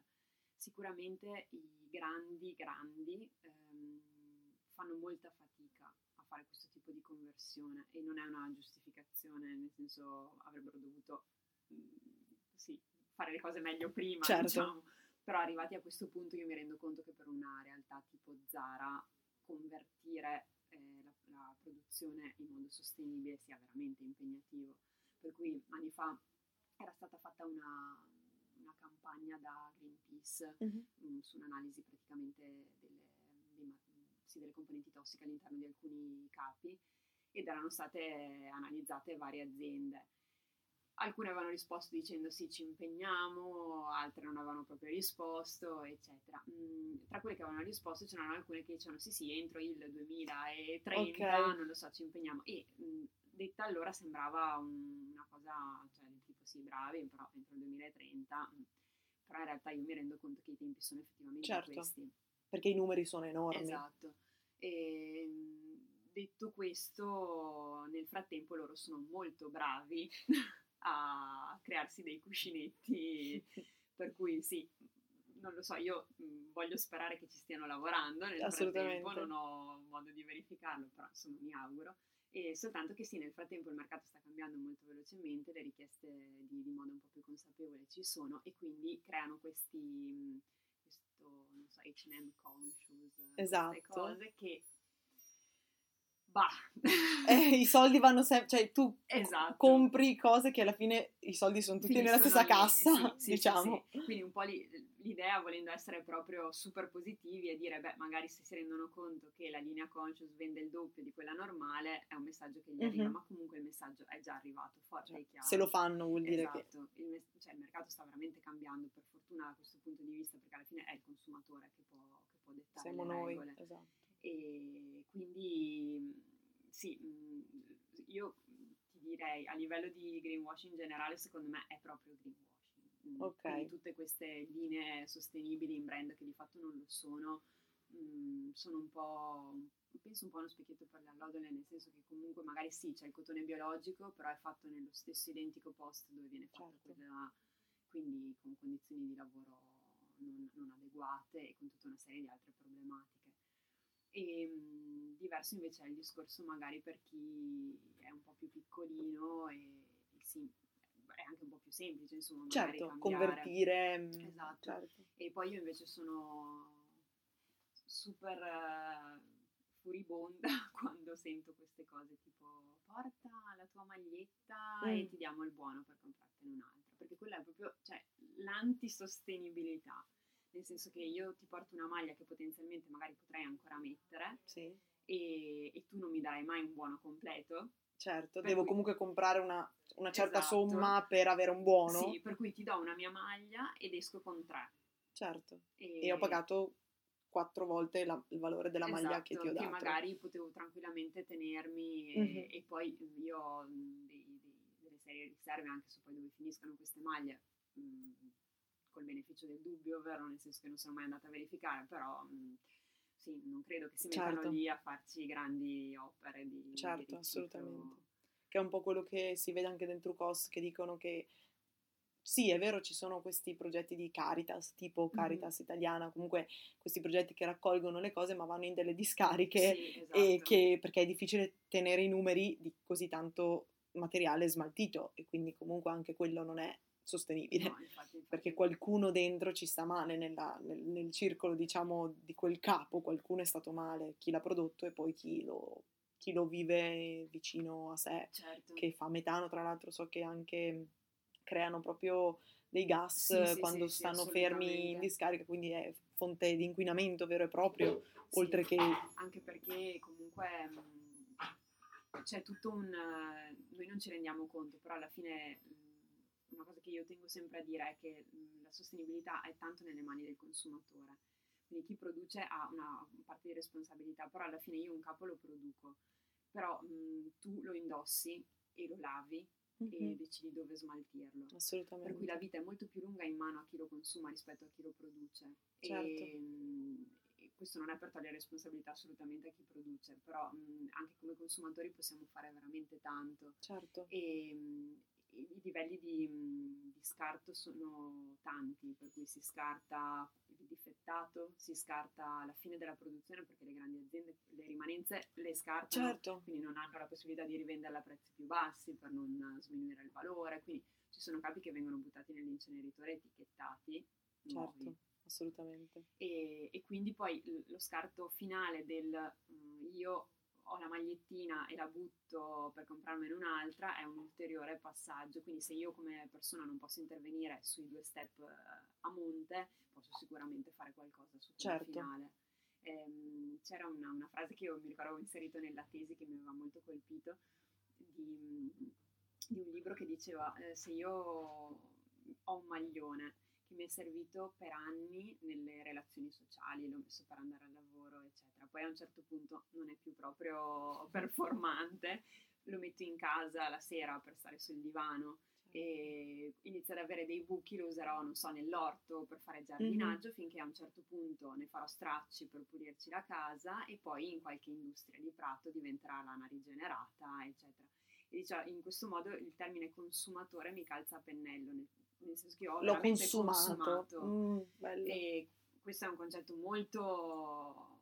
Sicuramente i grandi, grandi ehm, fanno molta fatica a fare questo tipo di conversione e non è una giustificazione, nel senso avrebbero dovuto sì, fare le cose meglio prima, certo. diciamo però arrivati a questo punto io mi rendo conto che per una realtà tipo Zara convertire eh, la, la, produzione in modo sostenibile sia veramente impegnativo. Per cui anni fa era stata fatta una, una campagna da Greenpeace mm-hmm. um, su un'analisi praticamente delle, dei, sì, delle componenti tossiche all'interno di alcuni capi ed erano state analizzate varie aziende alcune avevano risposto dicendo sì, ci impegniamo, altre non avevano proprio risposto, eccetera. Mm, tra quelle che avevano risposto c'erano alcune che dicevano sì, sì, entro il 2030, Ok. non lo so, ci impegniamo. E mh, detta allora sembrava un- una cosa, cioè del tipo sì, bravi, però entro il 2030, mh. però in realtà io mi rendo conto che i tempi sono effettivamente Certo. questi. Perché i numeri sono enormi. Esatto. E, mh, detto questo, nel frattempo loro sono molto bravi <laughs> a crearsi dei cuscinetti, <laughs> per cui sì, non lo so, io mh, voglio sperare che ci stiano lavorando, nel frattempo non ho modo di verificarlo, però insomma mi auguro. E soltanto che sì, nel frattempo il mercato sta cambiando molto velocemente, le richieste di, di moda un po' più consapevole ci sono e quindi creano questi, mh, questo, non so, H&M conscious, queste Esatto. cose che, bah, Eh, I soldi vanno sempre, cioè tu Esatto. compri cose che alla fine i soldi sono tutti nella Finiscono stessa lì, cassa, sì, sì, diciamo. sì. Quindi un po' li- l'idea, volendo essere proprio super positivi, è dire, beh, magari se si rendono conto che la linea conscious vende il doppio di quella normale, è un messaggio che gli arriva, Mhm. ma comunque il messaggio è già arrivato, forte Cioè, e chiaro. se lo fanno vuol dire che... Esatto, il, mes- cioè, il mercato sta veramente cambiando, per fortuna da questo punto di vista, perché alla fine è il consumatore che può, che può dettare Siamo le noi. regole. Esatto. E quindi sì, mh, io ti direi a livello di greenwashing in generale, secondo me è proprio greenwashing. Mm, Ok. Quindi tutte queste linee sostenibili in brand che di fatto non lo sono, sono un po', penso un po' uno specchietto per le allodole, nel senso che comunque magari sì, c'è il cotone biologico, però è fatto nello stesso identico posto dove viene fatta Certo. quella, quindi con condizioni di lavoro non, non adeguate e con tutta una serie di altre problematiche. E mh, diverso invece è il discorso magari per chi è un po' più piccolino e, e sì, è anche un po' più semplice, insomma, magari Certo, cambiare. convertire... mm, Esatto. certo. E poi io invece sono super eh, furibonda <laughs> quando sento queste cose tipo porta la tua maglietta e Mm. ti diamo il buono per comprartene un'altra, perché quella è proprio cioè, l'antisostenibilità, nel senso che io ti porto una maglia che potenzialmente magari potrei ancora mettere Sì, e, e tu non mi darai mai un buono completo. certo. Devo cui- comunque comprare una, una certa Esatto. somma per avere un buono. Sì, per cui ti do una mia maglia ed esco con tre. Certo. E, E ho pagato quattro volte la- il valore della maglia che ti ho Esatto, dato. magari potevo tranquillamente tenermi e, Mhm. e poi io ho mh, dei- dei- delle serie riserve anche su poi dove finiscano queste maglie mh, col beneficio del dubbio, ovvero nel senso che non sono mai andata a verificare, però mh, sì, non credo che si mettano Certo. lì a farci grandi opere di, di Certo, riciclo. assolutamente. Che è un po' quello che si vede anche dentro Cost, che dicono che sì, è vero, ci sono questi progetti di Caritas, tipo Caritas italiana, comunque questi progetti che raccolgono le cose ma vanno in delle discariche Sì, e esatto. che, perché è difficile tenere i numeri di così tanto materiale smaltito e quindi comunque anche quello non è sostenibile. No, infatti, infatti. Perché qualcuno dentro ci sta male nella- nel, nel circolo, diciamo, di quel capo, qualcuno è stato male, chi l'ha prodotto e poi chi lo, chi lo vive vicino a sé Certo. che fa metano, tra l'altro so che anche creano proprio dei gas Sì, sì, quando sì, stanno fermi in discarica, quindi è fonte di inquinamento vero e proprio, oltre che... anche perché comunque mh, c'è tutto un... eh, noi non ci rendiamo conto, però alla fine mh, una cosa che io tengo sempre a dire è che mh, la sostenibilità è tanto nelle mani del consumatore. Quindi chi produce ha una parte di responsabilità, però alla fine io un capo lo produco, però mh, tu lo indossi e lo lavi e Mhm, decidi dove smaltirlo. Per assolutamente. cui la vita è molto più lunga in mano a chi lo consuma rispetto a chi lo produce. Certo. E, mh, e questo non è per togliere responsabilità assolutamente a chi produce, però anche come consumatori possiamo fare veramente tanto. Certo, E, mh, e i livelli di, mh, di scarto sono tanti, per cui si scarta il difettato, si scarta la fine della produzione perché le grandi aziende le rimanenze le scartano certo, quindi non hanno la possibilità di rivenderla a prezzi più bassi per non sminuire il valore, quindi ci sono capi che vengono buttati nell'inceneritore etichettati, nuovi. certo, assolutamente. E, e quindi poi lo scarto finale del mm, io ho la magliettina e la butto per comprarmene un'altra è un ulteriore passaggio, quindi se io come persona non posso intervenire sui due step eh, a monte, posso sicuramente fare qualcosa su quello Certo. finale. Ehm, c'era una, una frase che io mi ricordo avevo inserito nella tesi che mi aveva molto colpito, di, di un libro che diceva eh, se io ho un maglione che mi è servito per anni nelle relazioni sociali, l'ho messo per andare al lavoro, eccetera. Poi a un certo punto non è più proprio <laughs> performante, lo metto in casa la sera per stare sul divano e inizia ad avere dei buchi, lo userò, non so, nell'orto per fare giardinaggio, mm-hmm. finché a un certo punto ne farò stracci per pulirci la casa e poi in qualche industria di prato diventerà lana rigenerata, eccetera. E diciamo, in questo modo il termine consumatore mi calza a pennello, nel, nel senso che ho L'ho consumato. consumato. Mm, e questo è un concetto molto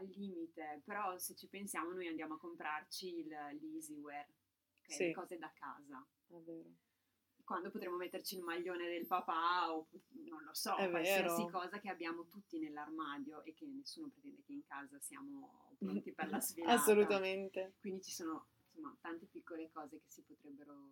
al limite, però se ci pensiamo noi andiamo a comprarci il, l'easyware, okay? sì. le cose da casa. È vero. Quando potremo metterci il maglione del papà o non lo so, è qualsiasi vero. cosa che abbiamo tutti nell'armadio e che nessuno pretende che in casa siamo pronti per la <laughs> sfilata. Assolutamente. Quindi ci sono insomma tante piccole cose che si potrebbero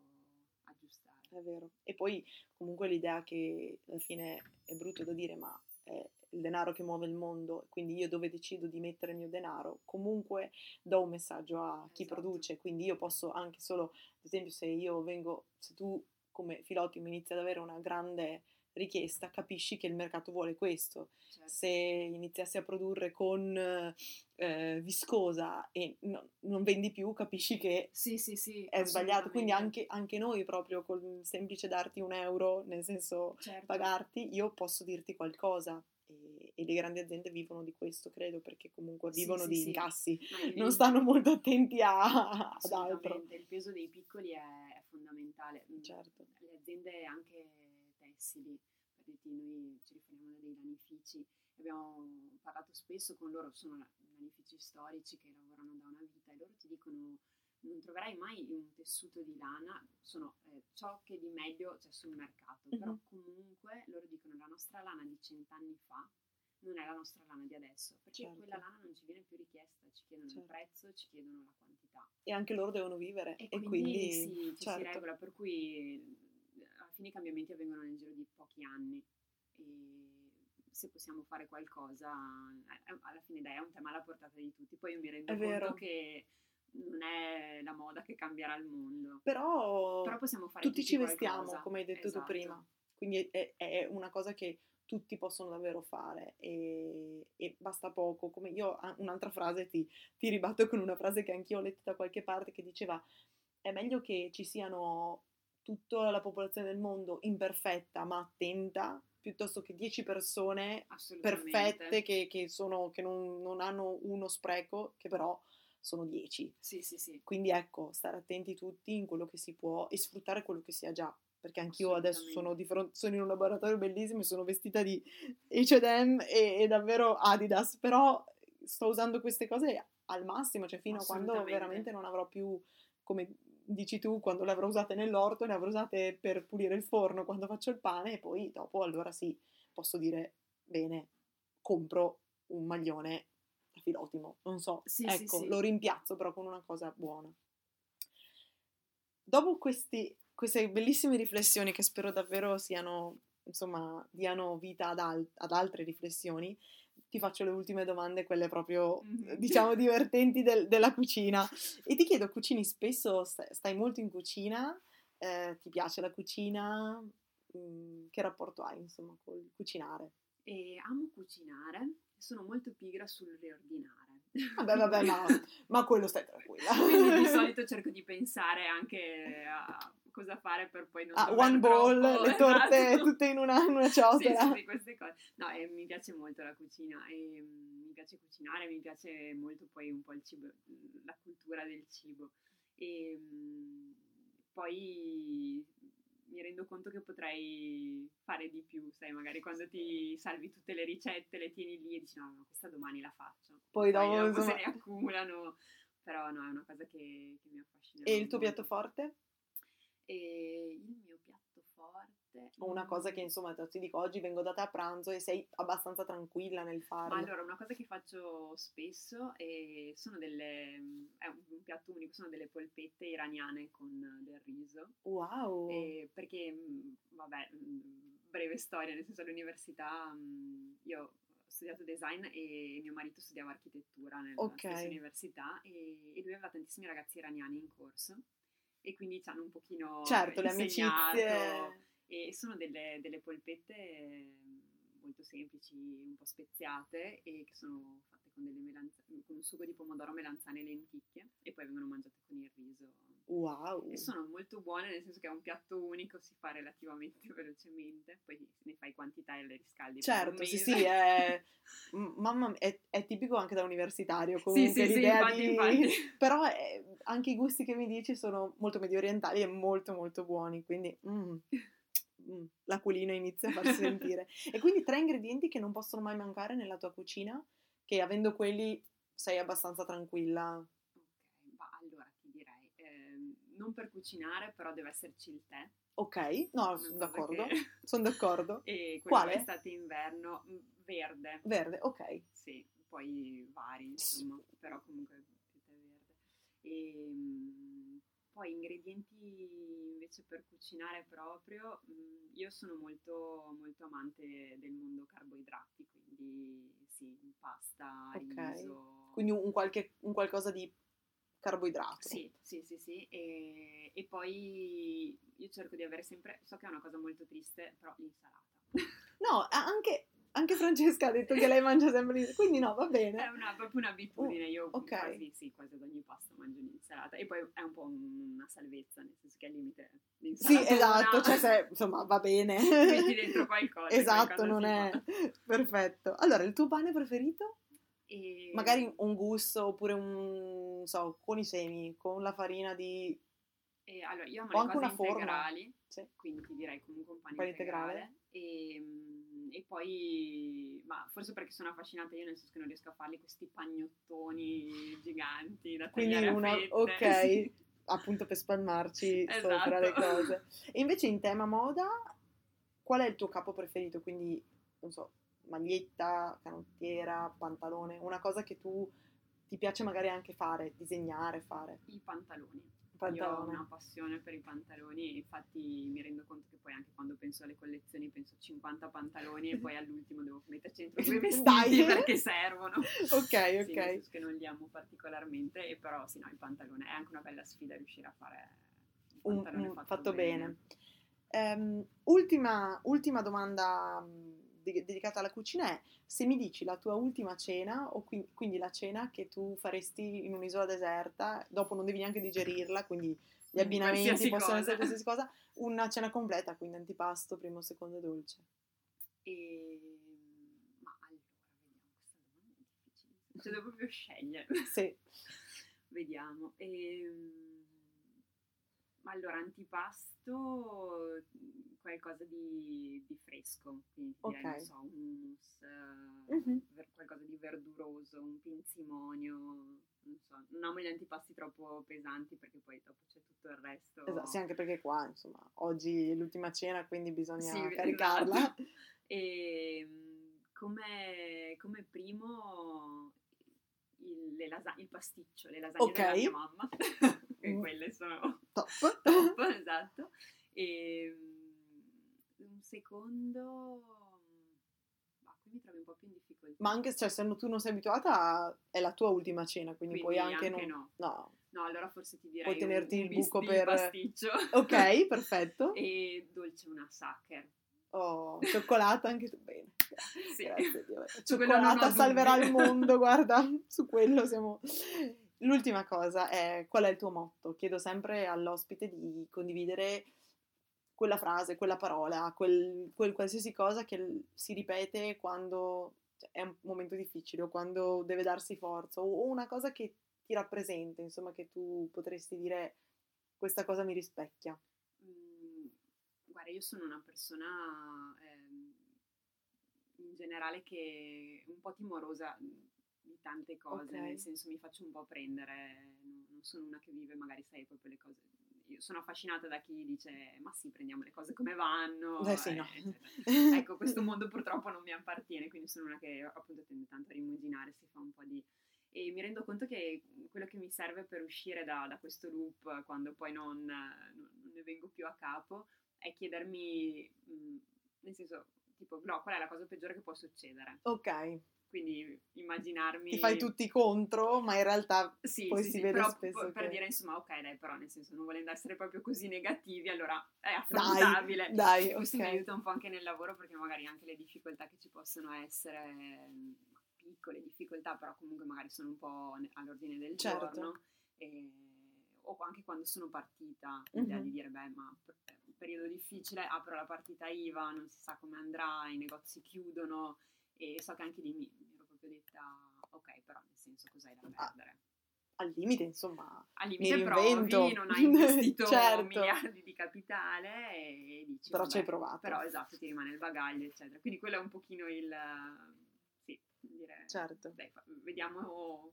aggiustare. È vero. E poi comunque l'idea che alla fine è brutto da dire, ma è il denaro che muove il mondo, quindi io dove decido di mettere il mio denaro, comunque do un messaggio a chi esatto. produce, quindi io posso anche solo, ad esempio se io vengo, se tu come Filotti mi inizi ad avere una grande richiesta, capisci che il mercato vuole questo. Certo. Se iniziassi a produrre con eh, viscosa e no, non vendi più, capisci che sì, sì, sì, è sbagliato. Quindi anche, anche, noi, proprio col semplice darti un euro, nel senso certo. pagarti, io posso dirti qualcosa. E, e, le grandi aziende vivono di questo, credo, perché comunque vivono di incassi, non stanno molto attenti a, ad altro. Il peso dei piccoli è, è fondamentale. Certo. Le aziende anche tessili, per noi ci riferiamo a dei lanifici, abbiamo parlato spesso con loro, sono lanifici storici che lavorano da una vita e loro ti dicono non troverai mai un tessuto di lana, sono eh, ciò che di meglio c'è sul mercato, mm-hmm. però comunque loro dicono la nostra lana di cent'anni fa non è la nostra lana di adesso, perché certo. quella lana non ci viene più richiesta, ci chiedono certo. il prezzo, ci chiedono la quantità. E anche loro devono vivere. E, e quindi, quindi sì, ci certo. si regola, per cui alla fine i cambiamenti avvengono nel giro di pochi anni. E se possiamo fare qualcosa, alla fine dai, è un tema alla portata di tutti. Poi io mi rendo conto che non è la moda che cambierà il mondo. Però, Però possiamo fare tutti, tutti ci vestiamo, qualcosa. come hai detto esatto. tu prima. Quindi è, è, una cosa che tutti possono davvero fare e, e basta poco. Come io, un'altra frase ti, ti ribatto con una frase che anch'io ho letto da qualche parte che diceva è meglio che ci siano tutta la popolazione del mondo imperfetta ma attenta piuttosto che 10 persone perfette che, che, sono, che non, non, hanno uno spreco, che però sono 10. Sì, sì, sì. Quindi ecco, stare attenti tutti in quello che si può e sfruttare quello che si ha già. Perché anch'io adesso sono, di fronte, sono in un laboratorio bellissimo e sono vestita di H&M e, e davvero Adidas, però sto usando queste cose al massimo, cioè fino a quando veramente non avrò più, come dici tu, quando le avrò usate nell'orto, le avrò usate per pulire il forno quando faccio il pane e poi dopo allora sì, posso dire, bene, compro un maglione a filotimo, non so, sì, ecco, sì, sì. lo rimpiazzo però con una cosa buona. Dopo questi, queste bellissime riflessioni che spero davvero siano, insomma, diano vita ad, al- ad altre riflessioni, ti faccio le ultime domande, quelle proprio, mm-hmm. diciamo, <laughs> divertenti del, della cucina. E ti chiedo, cucini spesso, stai molto in cucina, eh, ti piace la cucina? Mm, che rapporto hai, insomma, col cucinare? E amo cucinare, sono molto pigra sul riordinare. Vabbè, vabbè, ma, <laughs> ma quello stai tranquilla. Quindi di solito <laughs> cerco di pensare anche a cosa fare per poi non ah, one bowl, troppo, le <laughs> torte esatto. tutte in una, in una ciotola. sì, sì, queste cose. No, eh, mi piace molto la cucina e um, mi piace cucinare, mi piace molto poi un po' il cibo, la cultura del cibo. E um, poi mi rendo conto che potrei fare di più, sai, magari quando ti salvi tutte le ricette, le tieni lì e dici no, no questa domani la faccio. Poi, dopo, poi dopo se ne accumulano, però no, è una cosa che, che mi affascina. E il tuo piatto forte? E il mio piatto forte... O una cosa che insomma ti dico oggi vengo da te a pranzo e sei abbastanza tranquilla nel farlo. Allora, una cosa che faccio spesso e sono delle... è un piatto unico, sono delle polpette iraniane con del riso. Wow! E perché, vabbè, breve storia, nel senso all'università io ho studiato design e mio marito studiava architettura nella okay. stessa università e, e lui aveva tantissimi ragazzi iraniani in corso e quindi ci hanno un pochino Certo, le amicizie. E sono delle, delle polpette molto semplici, un po' speziate e che sono fatte con, delle melanzane, con un sugo di pomodoro, melanzane e lenticchie e poi vengono mangiate con il riso. Wow. E sono molto buone nel senso che è un piatto unico, si fa relativamente <laughs> velocemente, poi ne fai quantità e le riscaldi. Certo, sì, sì, è, <laughs> mamma mia, è, è tipico anche da universitario comunque sì, sì, l'idea infatti, di... infatti. <laughs> Però è- anche i gusti che mi dici sono molto medio orientali e molto molto buoni, quindi mm, mm, inizia a farsi sentire. E quindi tre ingredienti che non possono mai mancare nella tua cucina, che avendo quelli sei abbastanza tranquilla. Ok, ma allora ti direi, ehm, non per cucinare, però deve esserci il tè. Ok, no, sono d'accordo, che- sono d'accordo. <laughs> E quello Quale? estate e inverno, mm, verde. Verde, ok. Sì, poi vari, insomma, però comunque più tè verde. E, mm, poi ingredienti invece per cucinare proprio, mm, io sono molto, molto amante del mondo carboidrati, quindi sì, pasta, Ok. riso. Quindi un, qualche- un qualcosa di carboidrato. Sì, sì, sì, sì. E, e poi io cerco di avere sempre, so che è una cosa molto triste, però l'insalata. <laughs> No, anche, anche Francesca ha detto che lei mangia sempre lì, quindi no, va È bene. una, proprio un'abitudine, io Oh, ok. quasi, sì, quasi ad ogni pasto mangio un'insalata e poi è un po' un- una salvezza, nel senso che al limite Sì, l'insalata esatto, cioè se, <laughs> insomma, va bene. metti dentro qualcosa. Esatto, non è... fa. <laughs> Perfetto. Allora, il tuo pane preferito? E- Magari un gusto oppure un, non so, con i semi, con la farina di... e allora, io amo o le anche cose una forma. integrali, Sì. quindi ti direi comunque un pane, Pane integrale. integrale. E, mm, e poi, ma forse perché sono affascinata io, nel senso che non riesco a farli questi pagnottoni giganti da Quindi tagliare a una... Ok, <laughs> appunto per spalmarci sopra le Esatto. cose. <laughs> E invece in tema moda, qual è il tuo capo preferito? Quindi, non so, maglietta, canottiera, pantalone, una cosa che tu ti piace magari anche fare, disegnare, fare. I pantaloni. Pantalone. Io ho una passione per i pantaloni e infatti mi rendo conto che poi anche quando penso alle collezioni penso 50 pantaloni e poi all'ultimo devo metterci dentro due <laughs> vestiti perché servono. <laughs> Ok, Sì, ok. senso che non li amo particolarmente, e però sì, no, il pantalone è anche una bella sfida riuscire a fare un pantalone un- fatto, fatto bene. bene. Ehm, ultima, ultima domanda mh, de- dedicata alla cucina è se mi dici la tua ultima cena o qui- quindi la cena che tu faresti in un'isola deserta, dopo non devi neanche digerirla, quindi gli Quindi abbinamenti qualsiasi possono cosa. essere qualsiasi cosa, una cena completa, quindi antipasto, primo, secondo e dolce. E... Ma allora, vediamo, questa domanda è difficile. Cioè, devo proprio scegliere. Sì, <laughs> Vediamo. Ehm, Ma allora, antipasto, qualcosa di, di fresco, quindi ti direi, Ok. non so, un hummus, ver- qualcosa di verduroso, un pinzimonio, non so, non amo gli antipasti troppo pesanti perché poi dopo c'è tutto il resto. esatto, sì, anche perché qua, insomma, oggi è l'ultima cena, quindi bisogna Sì, caricarla. esatto. E mm, come, come primo il, le lasa- il pasticcio, le lasagne Ok. della mia mamma, <laughs> Mm. quelle sono Top. <laughs> top, esatto. E mm, un secondo, ma qui mi trovi un po' più in difficoltà. Ma anche cioè, se tu non sei abituata, è la tua ultima cena, quindi, puoi Quindi anche, anche non... no. No. No, allora forse ti direi Puoi tenerti il buco per- pasticcio. <laughs> Ok, perfetto. e dolce una sacher. Oh, cioccolata anche tu. Bene. <laughs> Sì. Grazie Dio. Cioccolata salverà il mondo, guarda, su quello siamo... L'ultima cosa è qual è il tuo motto? Chiedo sempre all'ospite di condividere quella frase, quella parola, quel, quel qualsiasi cosa che si ripete quando cioè, è un momento difficile o quando deve darsi forza o, una cosa che ti rappresenta, insomma, che tu potresti dire questa cosa mi rispecchia. Mm, Guarda, io sono una persona ehm, in generale che è un po' timorosa di tante cose, Ok. nel senso mi faccio un po' prendere, non sono una che vive magari, sai, proprio le cose. Io sono affascinata da chi dice, ma sì, prendiamo le cose come vanno. Eh sì, no. ecco, <laughs> questo mondo purtroppo non mi appartiene, quindi sono una che appunto tende tanto a rimuginare, si fa un po' di... E mi rendo conto che quello che mi serve per uscire da, da questo loop, quando poi non, non- non ne vengo più a capo, è chiedermi, mh, nel senso, tipo, no, qual è la cosa peggiore che può succedere? Ok, quindi immaginarmi... Ti fai tutti contro, ma in realtà sì, poi sì, si sì, vede però spesso per che... dire insomma, ok dai, però nel senso non volendo essere proprio così negativi, allora è affrontabile. Dai, dai <laughs> Questo ok. mi aiuta un po' anche nel lavoro perché magari anche le difficoltà che ci possono essere, piccole difficoltà, però comunque magari sono un po' ne- all'ordine del Certo. giorno. e- o anche quando sono partita, l'idea Mhm. di dire, beh, ma è un periodo difficile, apro la partita IVA, non si sa come andrà, i negozi chiudono e so che anche lì mi, mi ero proprio detta, ok, però nel senso cos'hai da Ah, perdere? Al limite, insomma, Al mi limite reinvento. provi, non hai investito <laughs> Certo. miliardi di capitale e dici Però vabbè, ci hai provato. Però esatto, ti rimane il bagaglio, eccetera. Quindi quello è un pochino il... Sì, dire... certo. Dai, vediamo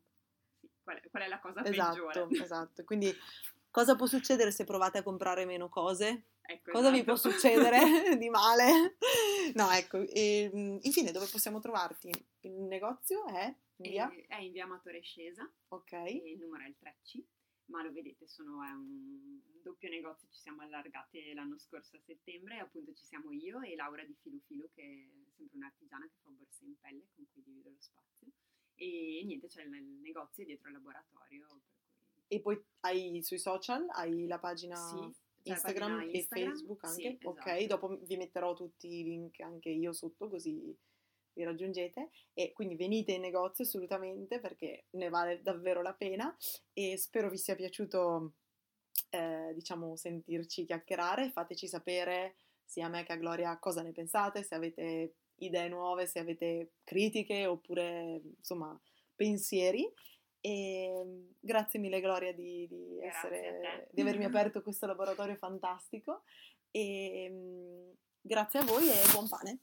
sì, qual, è, qual è la cosa Esatto, peggiore. esatto. Quindi <laughs> cosa può succedere se provate a comprare meno cose? Ecco, Cosa vi esatto. può succedere <laughs> <laughs> di male? No, ecco, e, infine dove possiamo trovarti? Il negozio è in via? E- È in via Amatore Scesa Ok, e il numero è il 3C, ma lo vedete, sono, è un doppio negozio, ci siamo allargate l'anno scorso a settembre e appunto ci siamo io e Laura di Filu Filu che è sempre un'artigiana che fa borse in pelle con cui divido lo spazio e niente, c'è il negozio dietro il laboratorio e poi hai sui social, hai la pagina Sì, Instagram pagina e Instagram, Facebook sì, anche? Ok, esatto. dopo vi metterò tutti i link anche io sotto così vi raggiungete e quindi venite in negozio assolutamente perché ne vale davvero la pena e spero vi sia piaciuto eh, diciamo sentirci chiacchierare fateci sapere sia a me che a Gloria cosa ne pensate se avete idee nuove se avete critiche oppure insomma pensieri e mm, grazie mille Gloria di, di essere di avermi aperto questo laboratorio fantastico. E mm, grazie a voi e buon pane